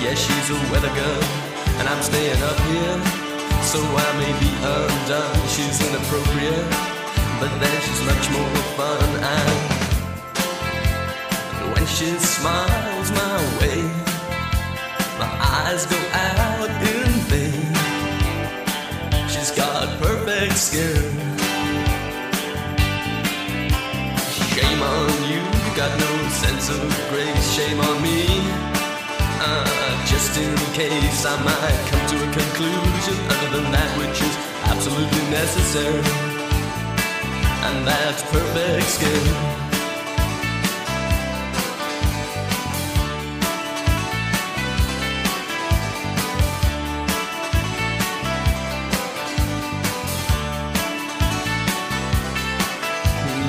Yeah, she's a weather girl, and I'm staying up here. So I may be undone. She's inappropriate, but then she's much more fun. And when she smiles my way, my eyes go out in vain. She's got perfect skin. Shame on you, you got no sense of grace. Shame on me. Case I might come to a conclusion other than that which is absolutely necessary. And that's perfect skin.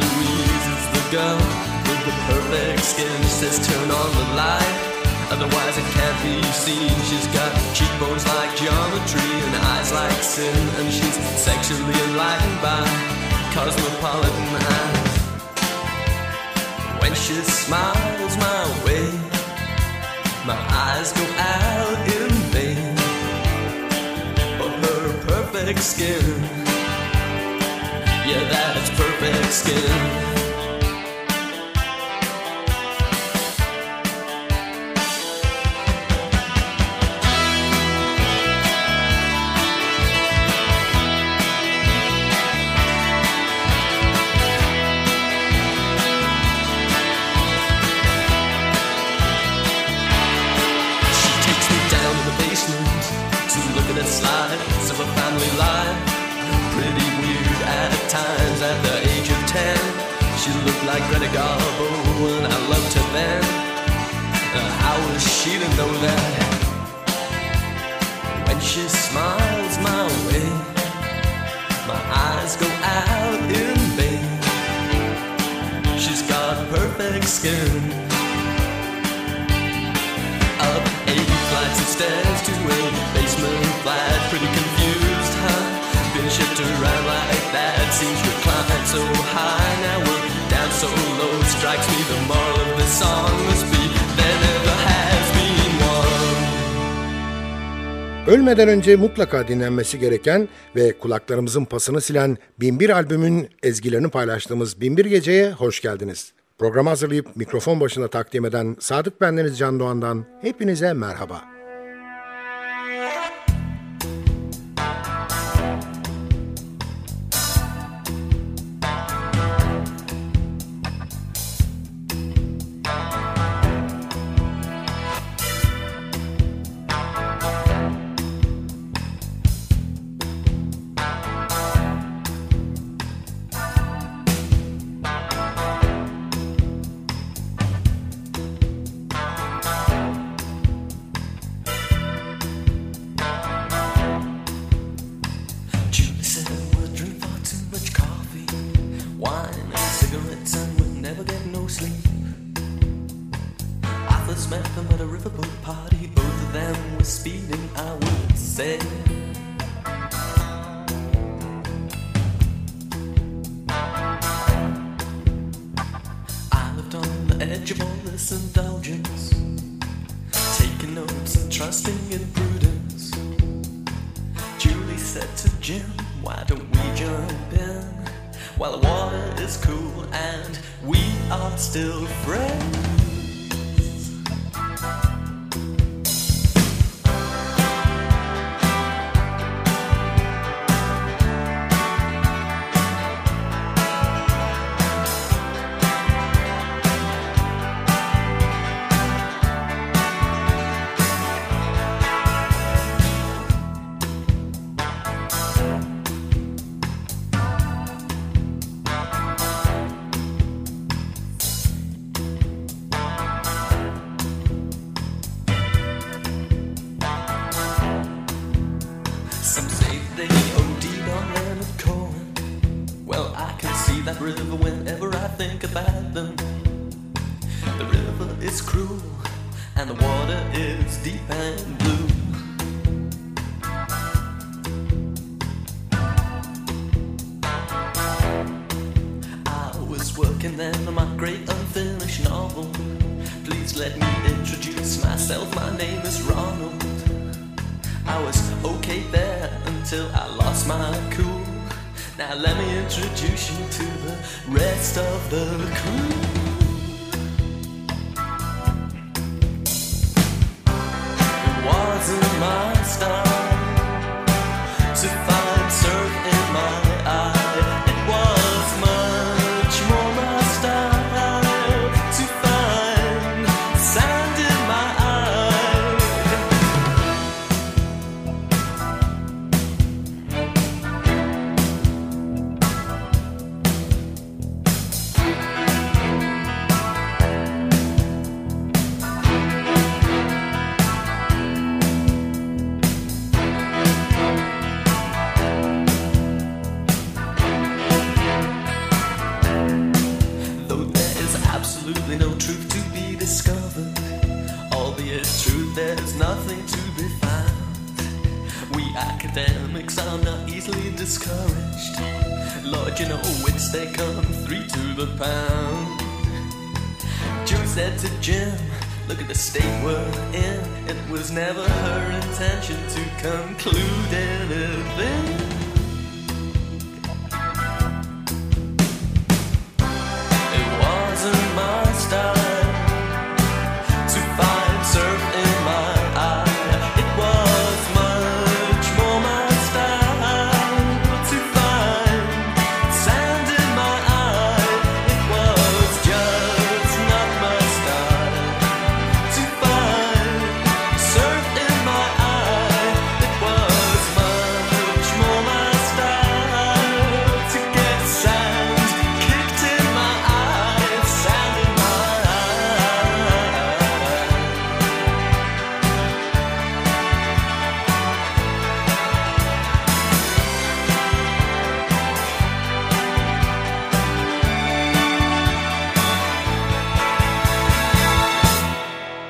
Louise is the girl with the perfect skin. She says turn on the light, otherwise it can't be seen. She's got cheekbones like geometry and eyes like sin, and she's sexually enlightened by cosmopolitan eyes. When she smiles my way, my eyes go out in vain for her perfect skin. Yeah, that's perfect skin. Skin. Up eight flights of stairs to a basement flat. Pretty confused, huh? Been shipped around like that. Seems we climbed so high. Now we're down so low. Strikes me the moral of this song must be there never has been one. Ölmeden önce mutlaka dinlenmesi gereken ve kulaklarımızın pasını silen Binbir albümün ezgilerini paylaştığımız Binbir Gece'ye hoş geldiniz. Programı hazırlayıp mikrofon başına takdim eden Sadık Bendeniz Can Doğan'dan hepinize merhaba. Of all this indulgence, taking notes and trusting in prudence. Julie said to Jim, Why don't we jump in while the water is cool and we are still friends? Of the crew.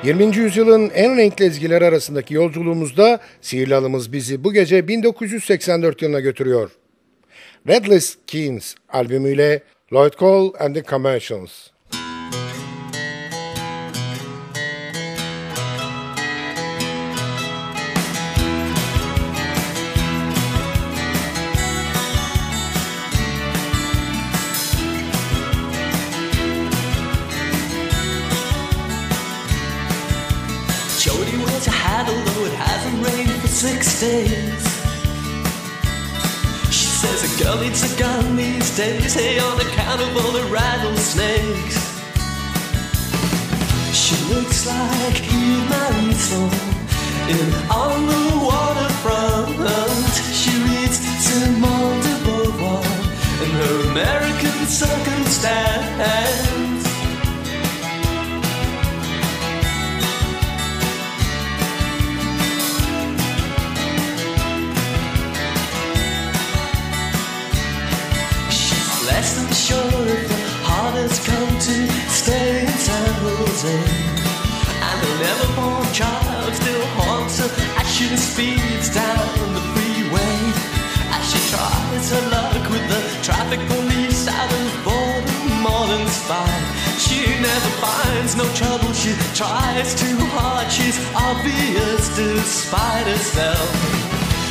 20. yüzyılın en renkli ezgileri arasındaki yolculuğumuzda sihirli alımız bizi bu gece 1984 yılına götürüyor. Redless Keens albümüyle Lloyd Cole and the Commercials. Six days. She says a girl needs a gun these days, hey, on account of all the rattlesnakes. She looks like Eva Marie Saint in On the Waterfront. She reads Simone de Beauvoir in her American circumstance. San And her never-born child still haunts her as she speeds down the freeway. As she tries her luck with the traffic police out of Baltimore spy. She never finds no trouble, she tries too hard, she's obvious despite herself.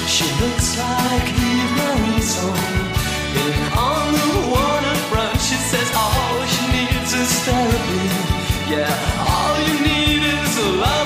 She looks like Eva Marie Saint in on the waterfront. She says all she needs is therapy. Yeah, all you need is love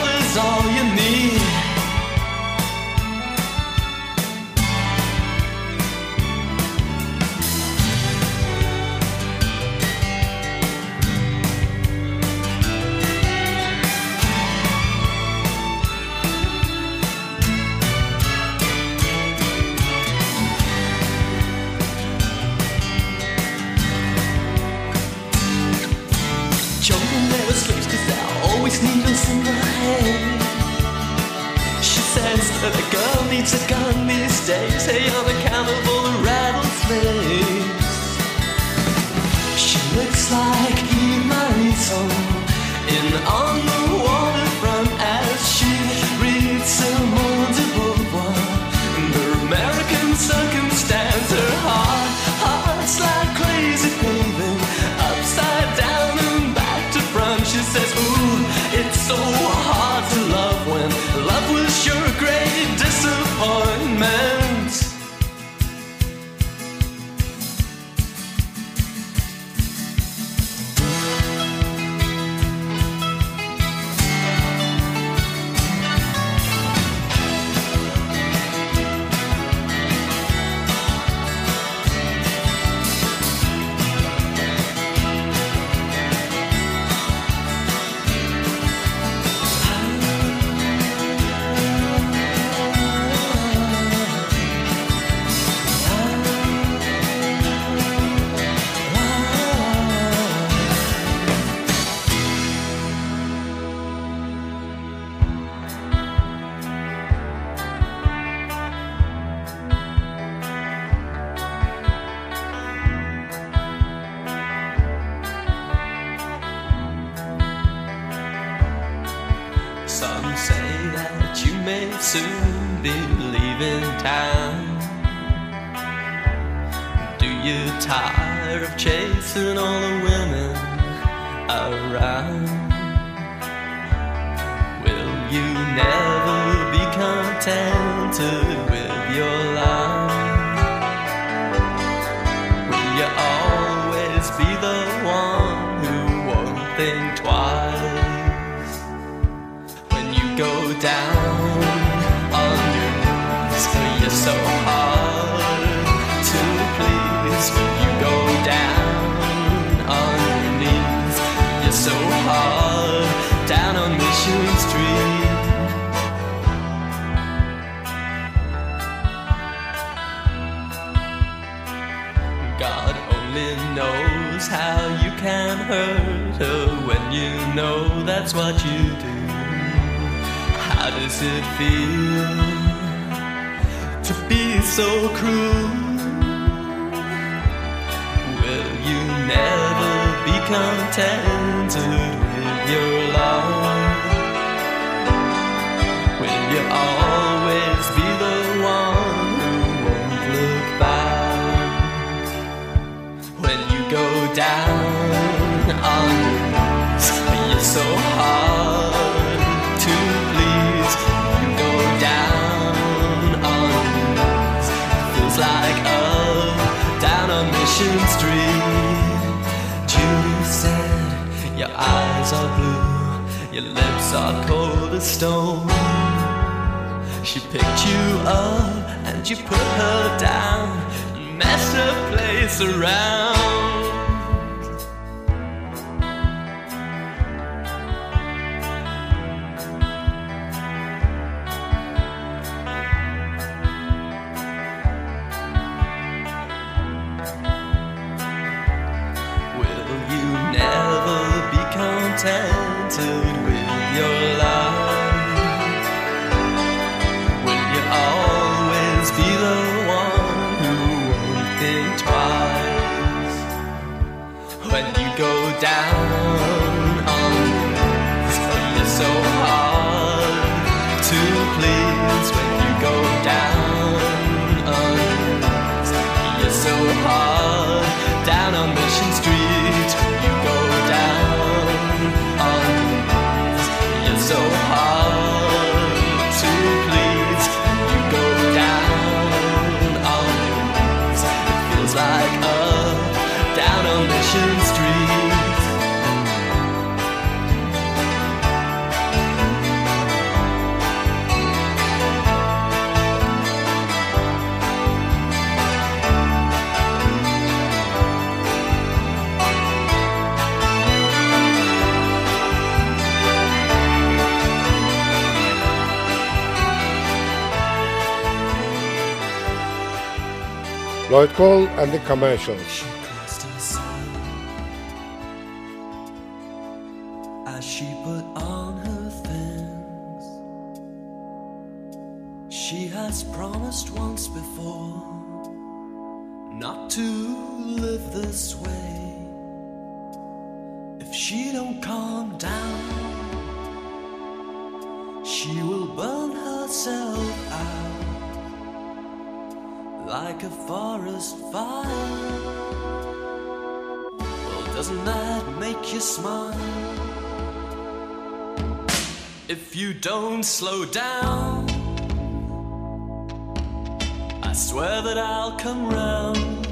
leaving town. Do you tire of chasing all the women around? Will you never can hurt her when you know that's what you do. How does it feel to be so cruel? Will you never be contented with your love? Will you always be the one who won't look back? When you go down so hard to please. You go down on knees, feels like up down on Mission Street. Julie said, Your eyes are blue, your lips are cold as stone. She picked you up and you put her down and messed her place around. Lloyd Cole and the Commotions. Fire. Well, doesn't that make you smile? If you don't slow down, I swear that I'll come round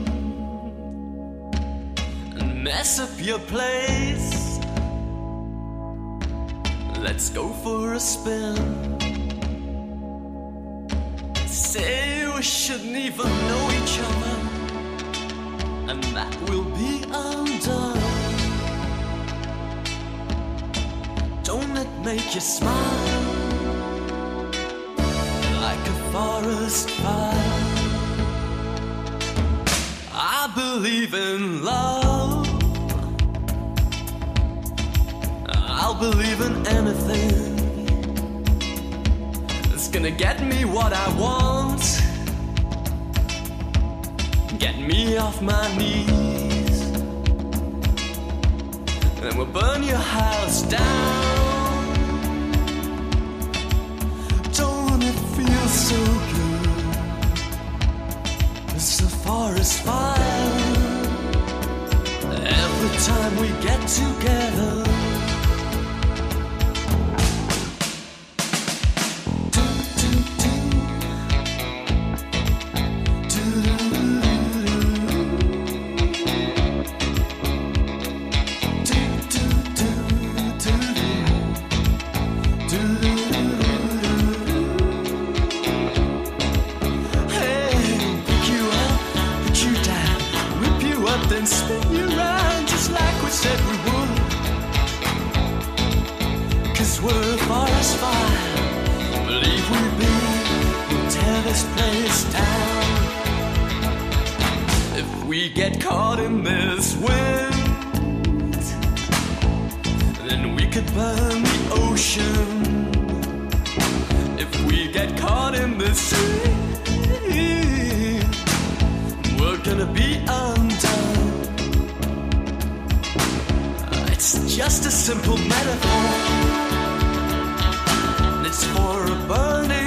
and mess up your place. Let's go for a spin. Say we shouldn't even know each other, and that will be undone. Don't it make you smile like a forest fire? I believe in love. I'll believe in anything. It's gonna get me what I want. Get me off my knees. And then we'll burn your house down. Don't it feel so good? It's a forest fire. Every time we get together. Could burn the ocean. If we get caught in the sea, we're gonna be undone. It's just a simple metaphor. It's for a burning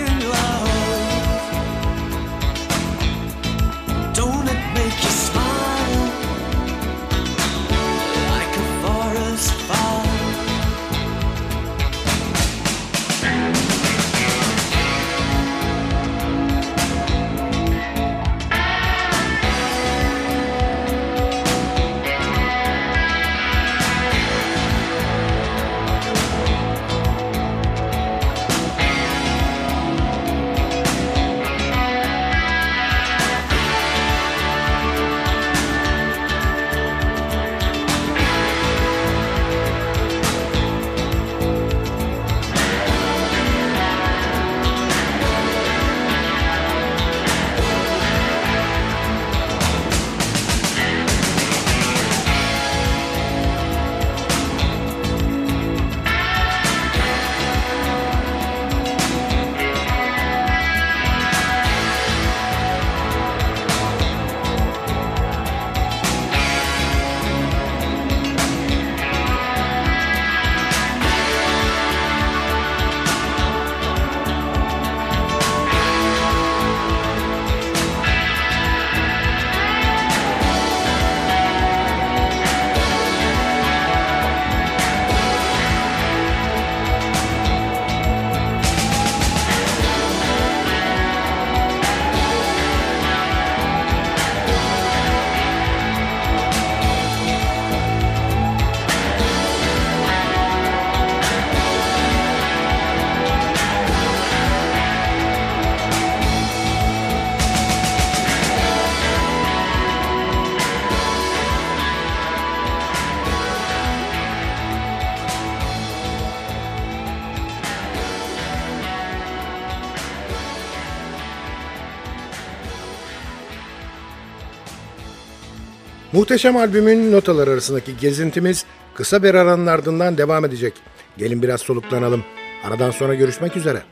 Muhteşem albümün notalar arasındaki gezintimiz kısa bir aranın ardından devam edecek. Gelin biraz soluklanalım. Aradan sonra görüşmek üzere.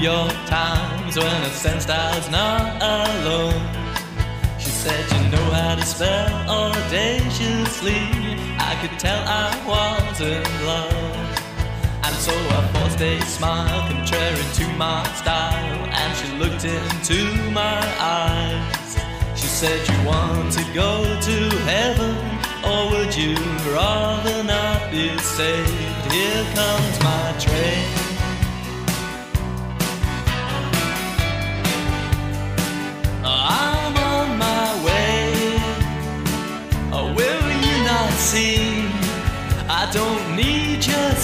York Times when it sensed I was not spell audaciously. I could tell I was in love. And so I forced a smile contrary to my style. And she looked into my eyes. She said, You want to go to heaven? Or would you rather not be saved? Here comes my train.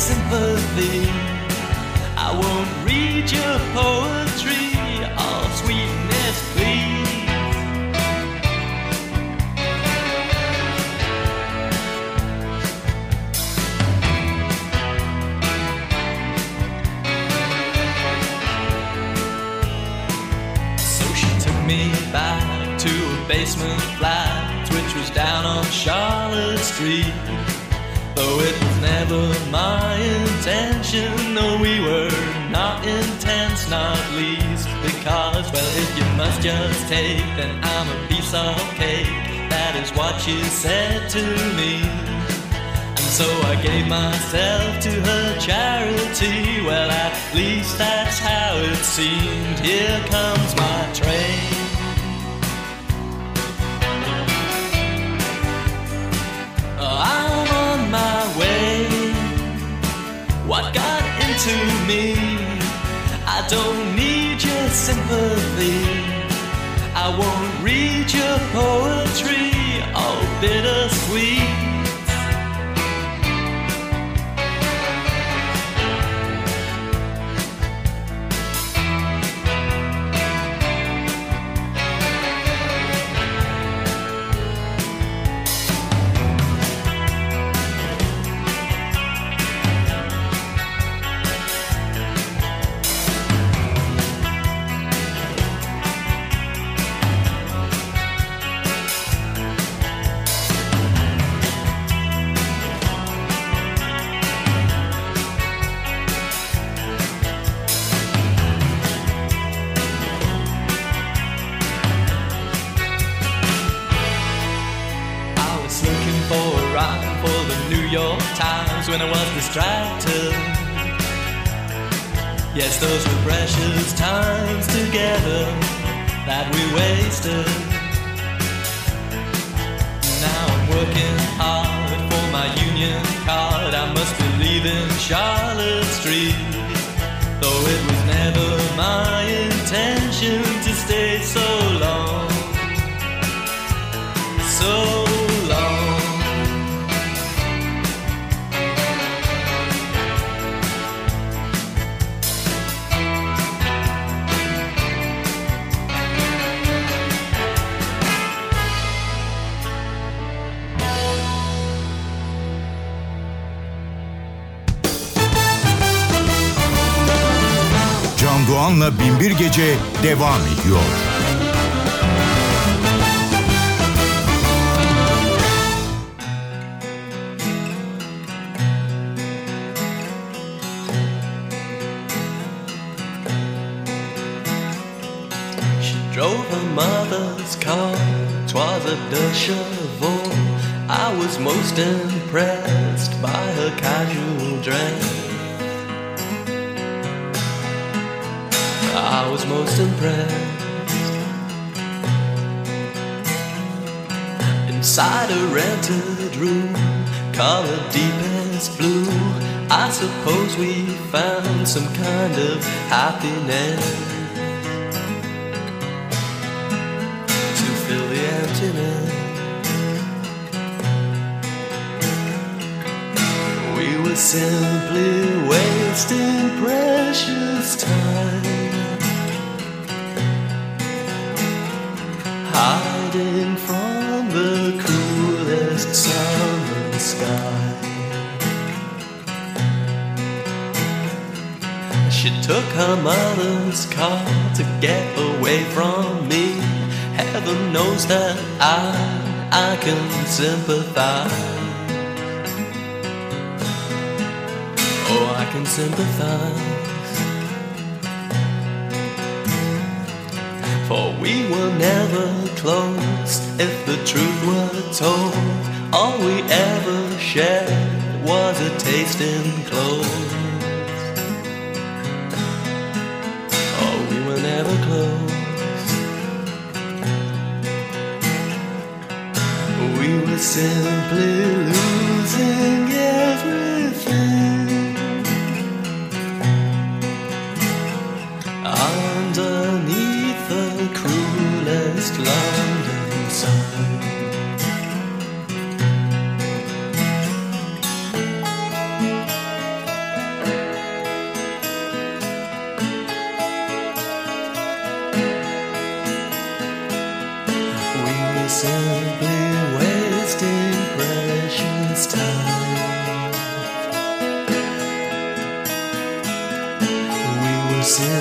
Sympathy. I won't read your poetry. Oh, sweetness, please. So she took me back to a basement flat, which was down on Charlotte Street. Though it was never my intention, no, we were not intense, not least. Because, well, if you must just take, then I'm a piece of cake. That is what she said to me. And so I gave myself to her charity. Well, at least that's how it seemed. Here comes my train. Into me? I don't need your sympathy. I won't read your poetry, oh bittersweet. Gece devam ediyor. She drove her mother's car, twas a deux chevaux. I was most impressed by her casual dress. Was most impressed. Inside a rented room, colored deepest blue. I suppose we found some kind of happiness She took her mother's car to get away from me. Heaven knows that I, I can sympathize. Oh, I can sympathize. For we were never close if the truth were told. All we ever shared was a taste in clothes. simply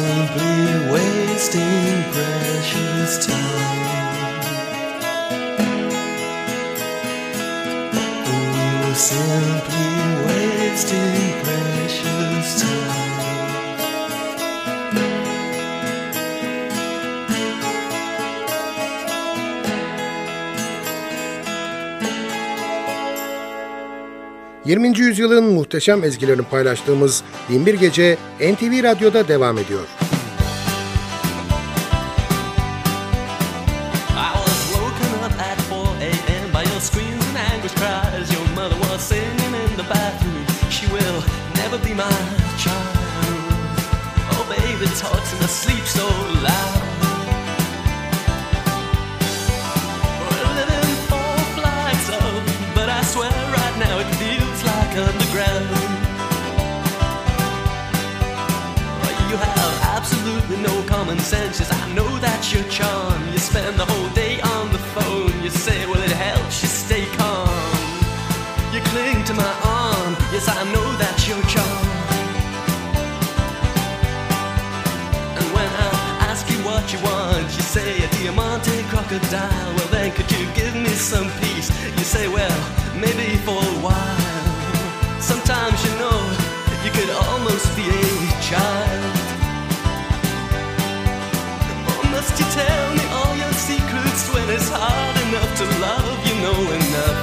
simply wasting precious time. We were simply wasting precious time. 20. yüzyılın muhteşem ezgilerini paylaştığımız 21 Gece NTV Radyo'da devam ediyor.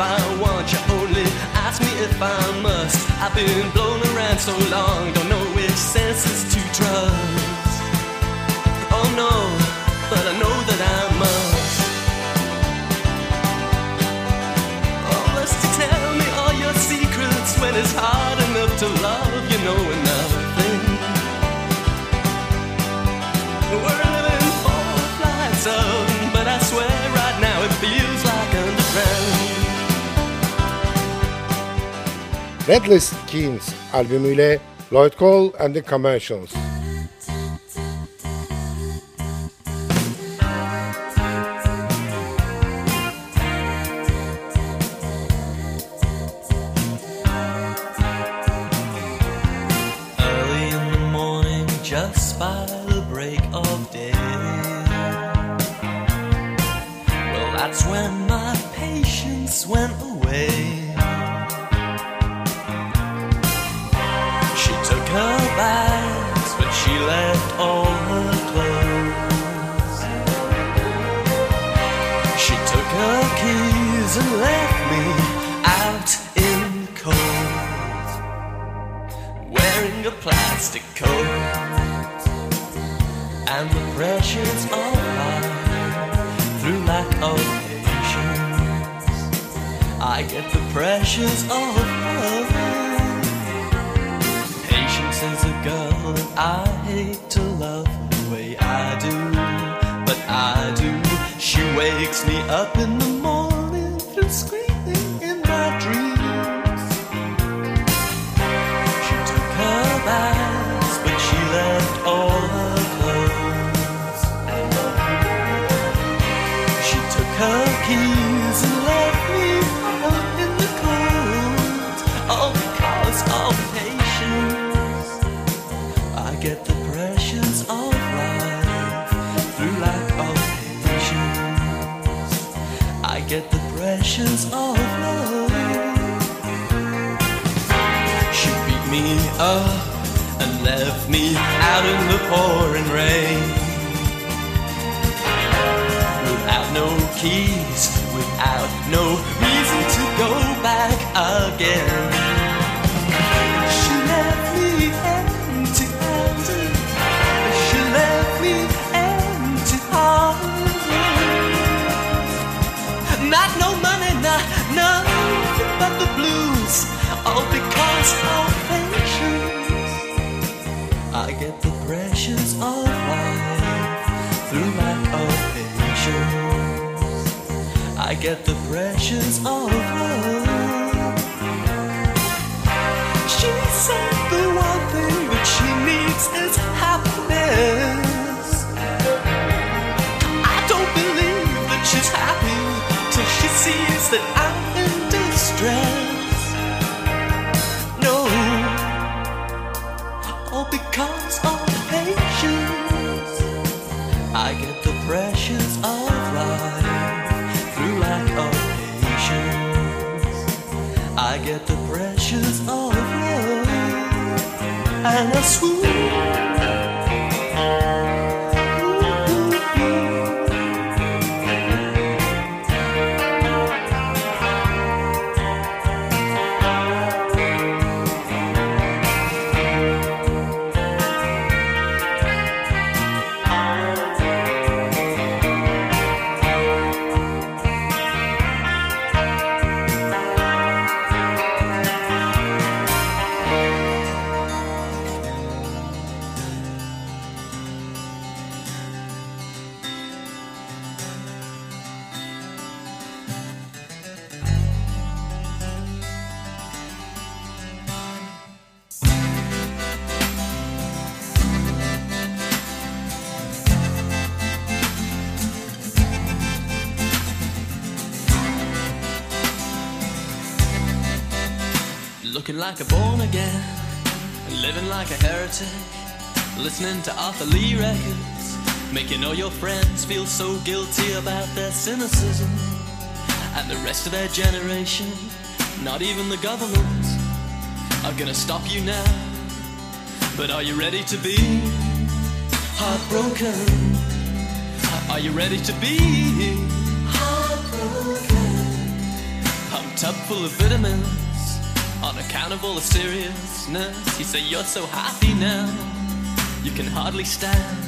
I want you, only ask me if I must. I've been blown around so long, don't know which senses to trust. Oh no, but I know that I must. Oh, must you tell me all your secrets when it's hard? Deadless Kings albümüyle Lloyd Cole and the Commercials. Of love. She beat me up and left me out in the pouring rain. Without no keys, without no I get the pressures of love. She said the one thing that she needs is happiness. I don't believe that she's happy till she sees that I'm in distress. Get the pressures of love and I swoon. Like a born again, living like a heretic, listening to Arthur Lee records, making all your friends feel so guilty about their cynicism, and the rest of their generation, not even the government, are gonna stop you now. But are you ready to be heartbroken? Are you ready to be heartbroken? Up full of vitamins on account of all the seriousness. You say you're so happy now, you can hardly stand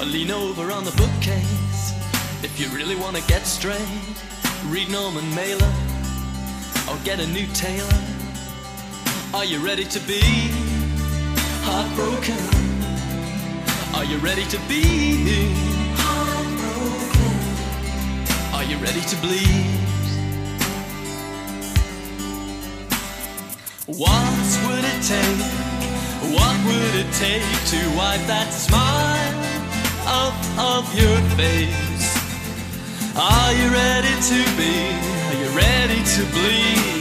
or lean over on the bookcase. If you really want to get straight, read Norman Mailer or get a new tailor. Are you ready to be heartbroken? Are you ready to be heartbroken? Are you ready to bleed? What would it take? What would it take to wipe that smile off of your face? Are you ready to be? Are you ready to bleed?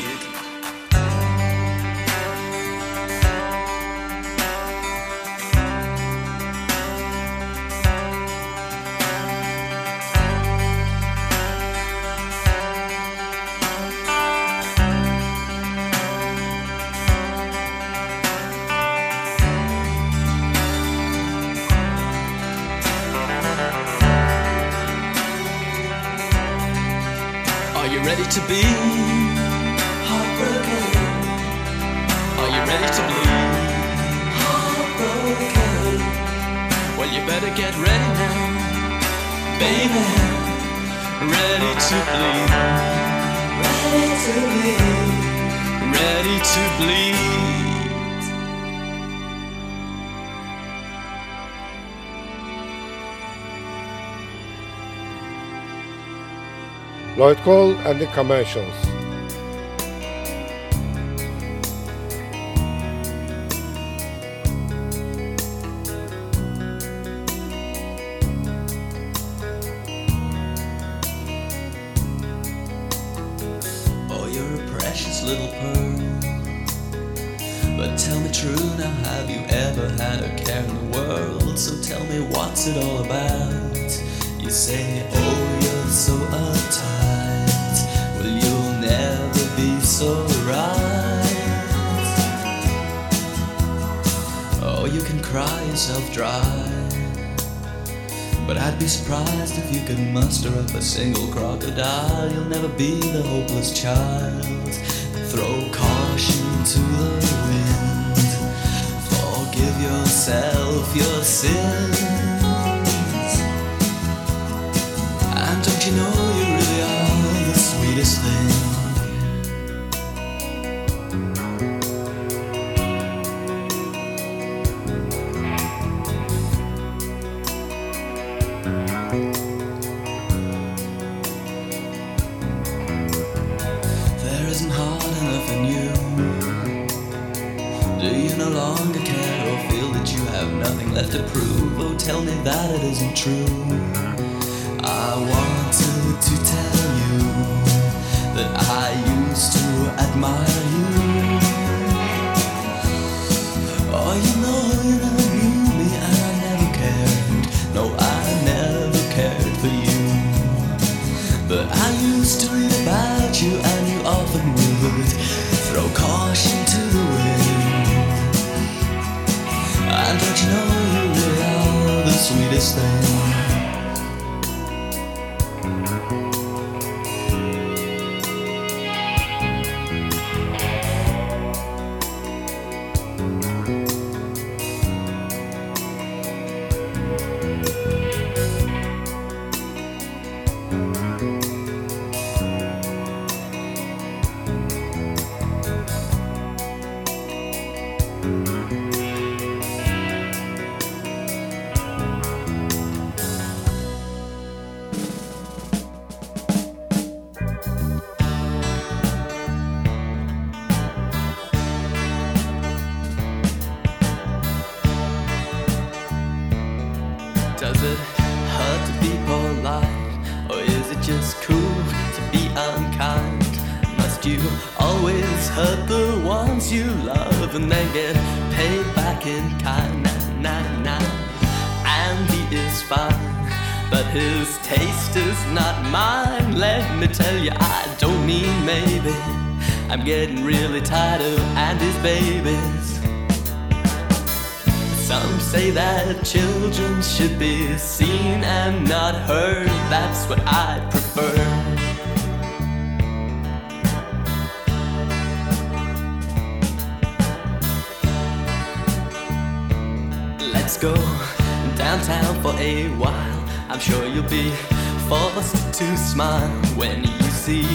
Ready to bleed. Lloyd Cole and the Commotions. 家 in you. Do you no longer care or feel that you have nothing left to prove? Oh, tell me that it isn't true. I wanted to tell you that I used to admire you. Oh, you know you never knew me and I never cared. No, I never cared for you. But I used to read about you and you often would throw caution to the wind. And don't you know you really are the sweetest thing? Hurt the ones you love and then get paid back in kind? Nah, nah, nah. Andy is fine, but his taste is not mine. Let me tell you, I don't mean maybe. I'm getting really tired of Andy's babies. Some say that children should be seen and not heard. That's what I prefer. Go downtown for a while. I'm sure you'll be forced to smile when you see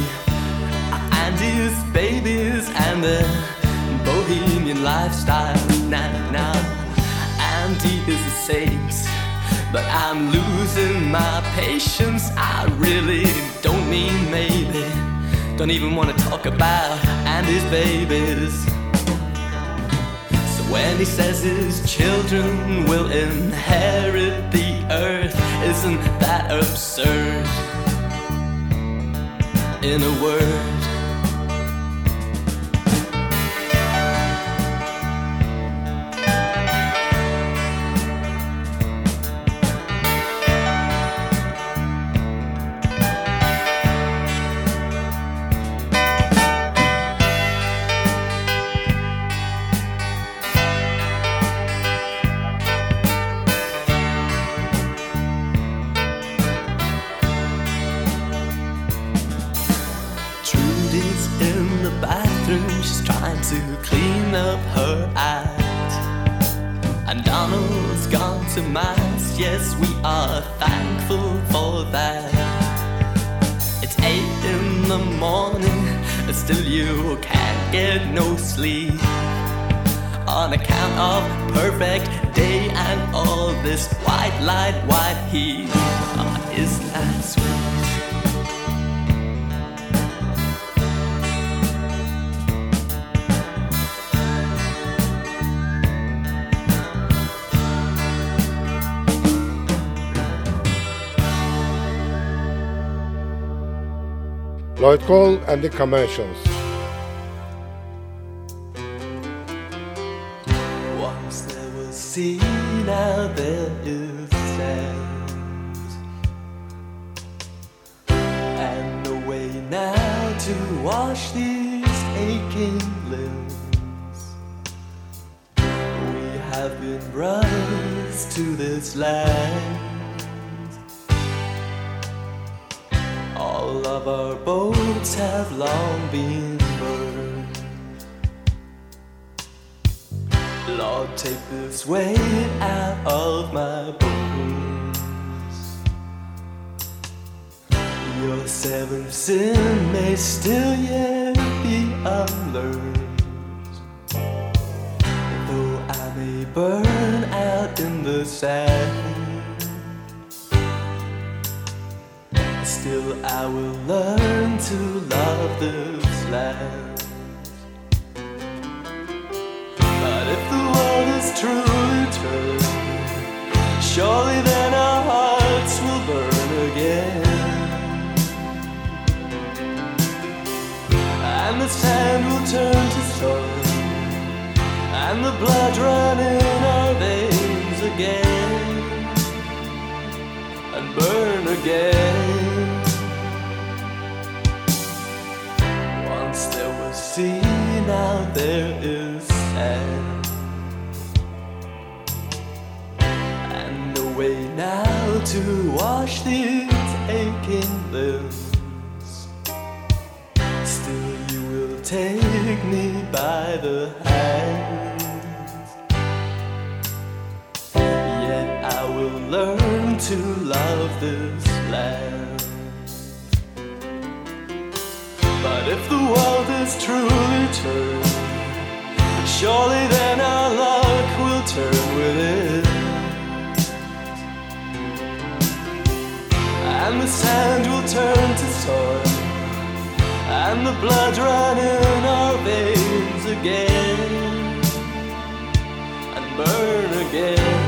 Andy's babies and their bohemian lifestyle. Now, now, Andy is a saint, but I'm losing my patience. I really don't mean maybe. Don't even want to talk about Andy's babies. When he says his children will inherit the earth, isn't that absurd? In a word. Cole and the Commotions. Once there was now there is sand. And way now to wash these aching limbs. We have been brothers to this land. All of our boats have long been burned. Lord, take this weight out of my bones. Your seventh sin may still yet be unlearned. Though I may burn out in the sand. Still, I will learn to love this land. But if the world is truly turned, surely then our hearts will burn again. And the sand will turn to sun, and the blood run in our veins again, and burn again. Sea, now there is sand. And no way now to wash these aching limbs. Still, you will take me by the hand. Yet I will learn to love this land. But if the world is truly turned, surely then our luck will turn with it. And the sand will turn to soil, and the blood run in our veins again, and burn again.